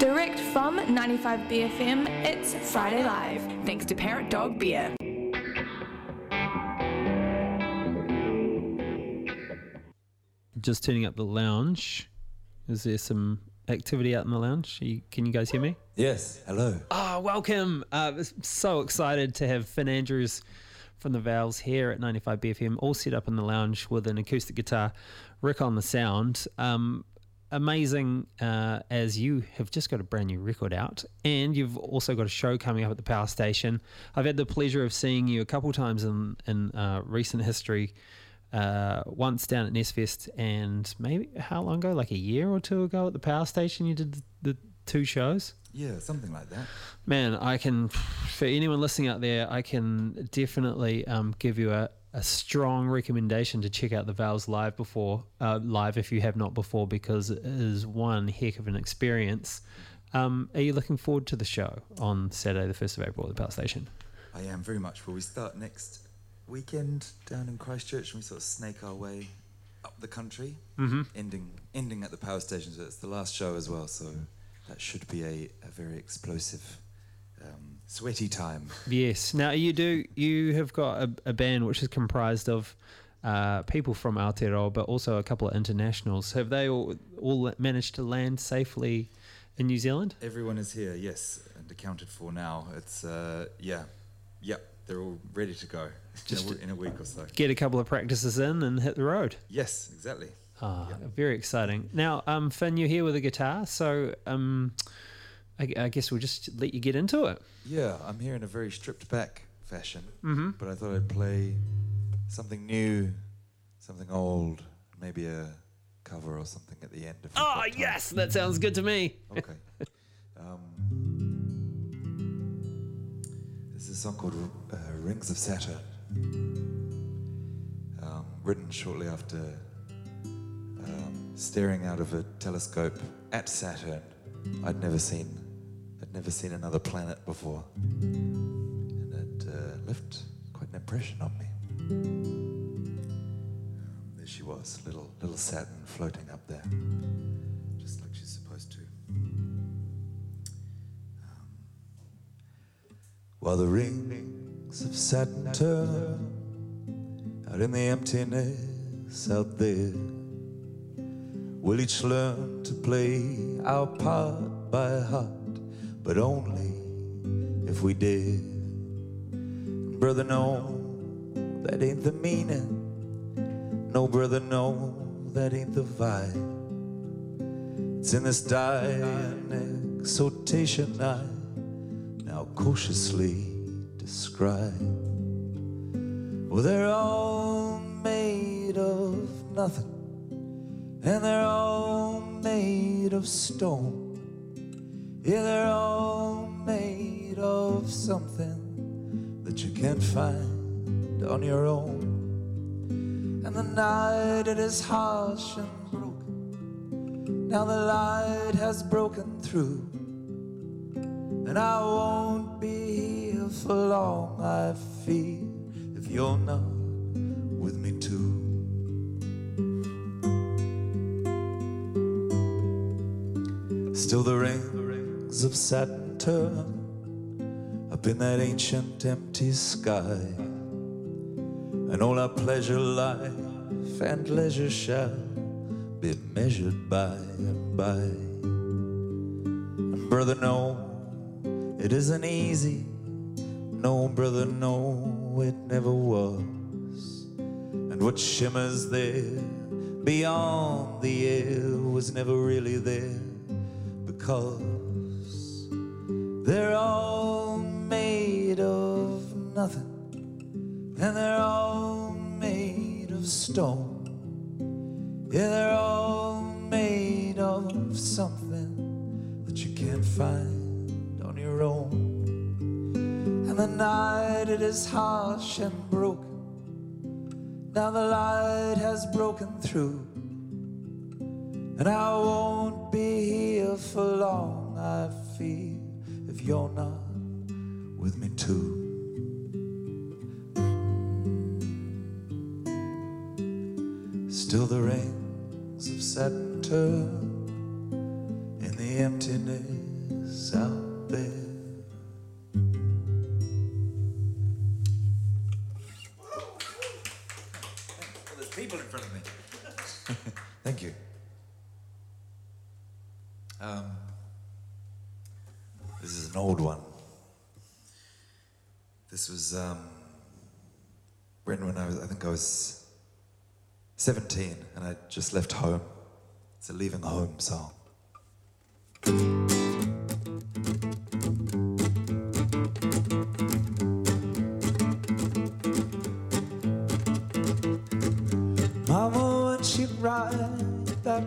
Direct from 95BFM, it's Friday Live. Thanks to Parrot Dog Beer. Just turning up the lounge. Is there some activity out in the lounge? You, can you guys hear me? Yes. Hello. Oh, welcome. Uh, so excited to have Finn Andrews from the Veils here at 95 BFM, all set up in the lounge with an acoustic guitar, Rick on the sound. Um, amazing uh, as you have just got a brand new record out and you've also got a show coming up at the power station. I've had the pleasure of seeing you a couple times in, in uh, recent history uh, once down at Nestfest and maybe how long ago? Like a year or two ago at the power station you did the, the two shows? Yeah, something like that. man i can for anyone listening out there i can definitely um, give you a, a strong recommendation to check out the Veils live before uh, live if you have not before because it is one heck of an experience. Um, are you looking forward to the show on Saturday, the first of April, at the Power Station? I am very much. Well, we start next weekend down in Christchurch, and we sort of snake our way up the country, Mm-hmm. ending ending at the power station. So it's the last show as well. So that should be a, a very explosive, um, sweaty time. Yes. Now you do. You have got a, a band which is comprised of uh, people from Aotearoa, but also a couple of internationals. Have they all, all managed to land safely in New Zealand? Everyone is here, yes, and accounted for now. It's uh, yeah, yep. They're all ready to go Just in, a, w- in a week or so. Get a couple of practices in and hit the road. Yes, exactly. Ah, very exciting. Now, um, Finn, you're here with a guitar, so um, I, I guess we'll just let you get into it. Yeah, I'm here in a very stripped back fashion, Mhm. but I thought I'd play something new, something old, maybe a cover or something at the end. If Oh, yes, that sounds good to me. Okay. Um, this is a song called uh, Rings of Saturn, um, written shortly after um, staring out of a telescope at Saturn. I'd never seen, I'd never seen another planet before, and it uh, left quite an impression on me. Um, there she was, little little Saturn floating up there, just like she's supposed to. While the rings of Saturn turn out in the emptiness out there, we'll each learn to play our part by heart, but only if we did. Brother, no, that ain't the meaning. No, brother, no, that ain't the vibe. It's in this dying exhortation I now cautiously describe. Well, they're all made of nothing, and they're all made of stone. Yeah, they're all made of something that you can't find on your own. And the night it is harsh and broken. Now the light has broken through. And I won't be here for long, I fear, if you're not with me too. Still the of Saturn up in that ancient empty sky. And all our pleasure, life, and leisure shall be measured by and by. And brother, no, it isn't easy. No, brother, no, it never was. And what shimmers there beyond the air was never really there because they're all made of nothing and they're all made of stone. Yeah, they're all made of something that you can't find on your own. And the night it is harsh and broken. Now the light has broken through. And I won't be here for long, I fear, if you're not with me too. Still the rings of Saturn turn in the emptiness out there. There's people in front of me. Thank you. Um, this is an old one. This was um, when when I was I think I was 17 and I just left home. It's a leaving home song. Mama, when she'd ride that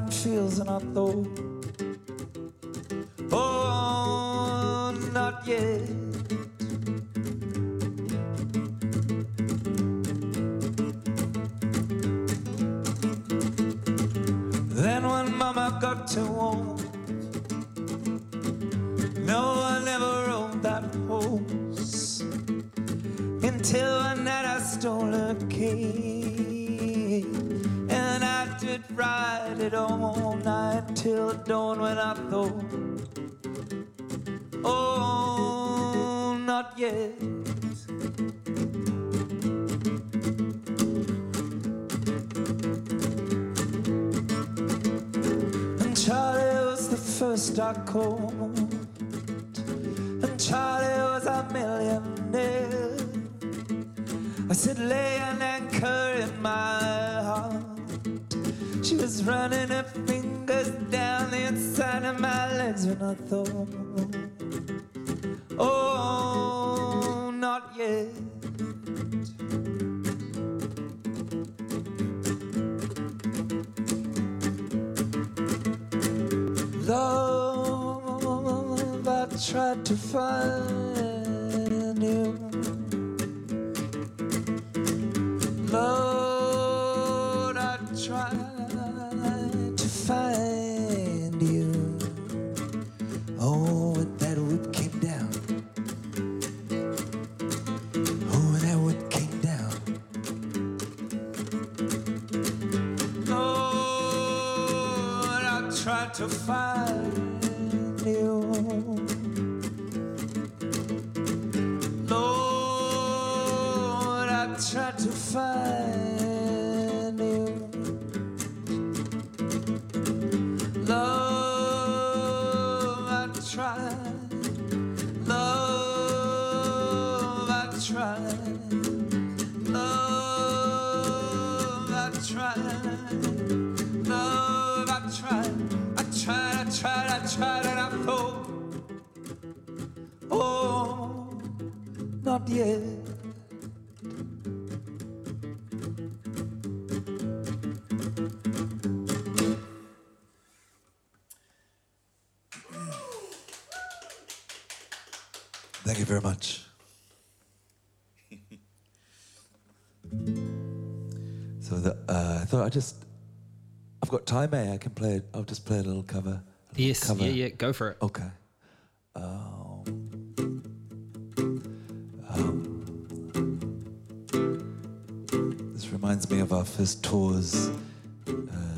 riding feels, and I thought, oh, not yet. Then when Mama got too old, it all night till dawn when I thought, oh, not yet. And Charlie was the first I called. And Charlie was a millionaire. I said, lay an anchor in my running her fingers down the inside of my legs when I thought, oh, not yet. Love, I tried to find Tried to find you. Lord, I tried to find you. Love, I tried. Love, I tried. Thank you very much. so the, uh, I thought I just, I've got time, eh? I can play. I'll just play a little cover. a little Yes, cover. yeah, yeah, go for it. Okay. Reminds me of our first tours uh,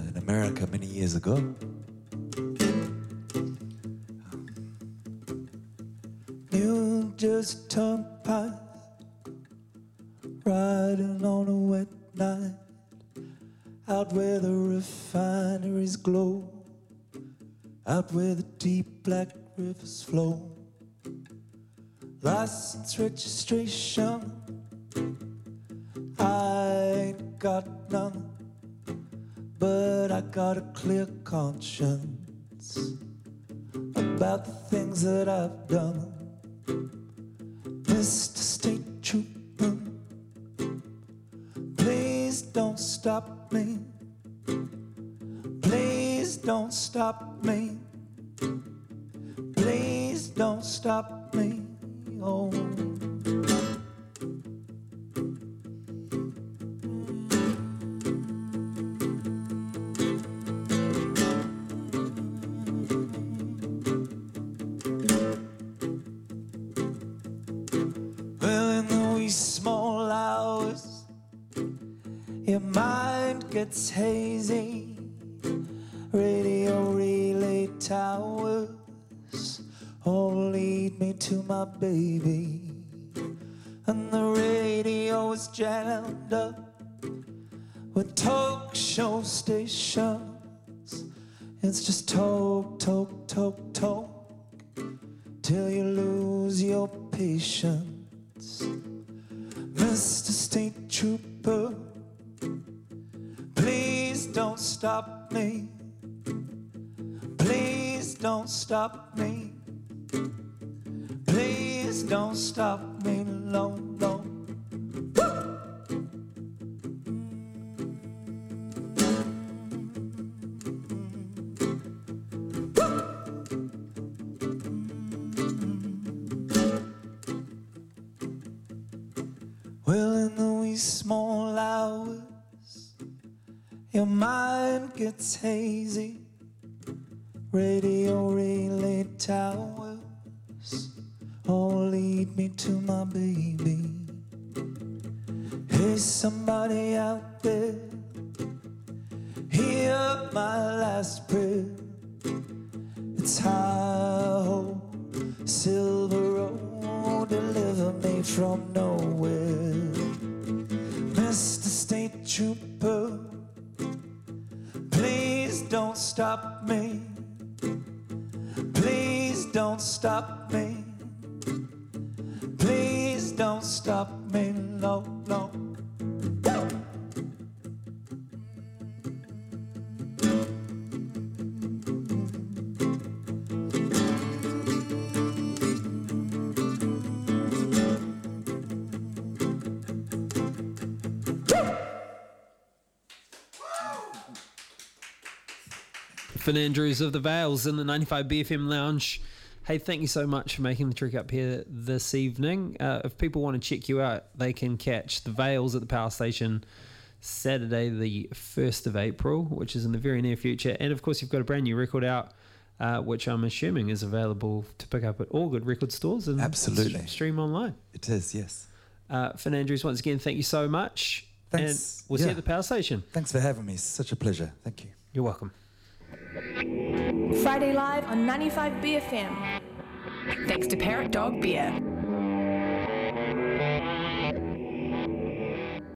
in America many years ago. You just turnpike riding on a wet night out where the refineries glow out where the deep black rivers flow. License registration, got none, but I got a clear conscience about the things that I've done. Mr. State Trooper, please don't stop me. Please don't stop me. Please don't stop me. Oh. Your mind gets hazy. Radio relay towers all lead me to my baby. And the radio is jammed up with talk show stations. It's just talk, talk, talk, talk till you lose your patience. Mr. State Trooper, don't stop me. Please don't stop me. Please don't stop me long, your mind gets hazy. Radio relay towers all lead me to my baby. Hey, somebody out there, hear my last prayer. It's high ho, silver road, deliver me from nowhere. Mr. State Trooper, please don't stop me. Please don't stop me. Please don't stop me, no, Finn Andrews of the Veils in the 95 BFM Lounge. Hey, thank you so much for making the trek up here this evening. Uh, if people want to check you out, they can catch the Veils at the power station Saturday, the 1st of April, which is in the very near future. And of course, you've got a brand new record out, uh, which I'm assuming is available to pick up at all good record stores and Absolutely. stream online. It is, yes. Uh, Finn Andrews, once again, thank you so much. Thanks. And we'll see you at the power station. Thanks for having me. Such a pleasure. Thank you. You're welcome. Friday Live on 95 BFM. Thanks to Parrot Dog Beer.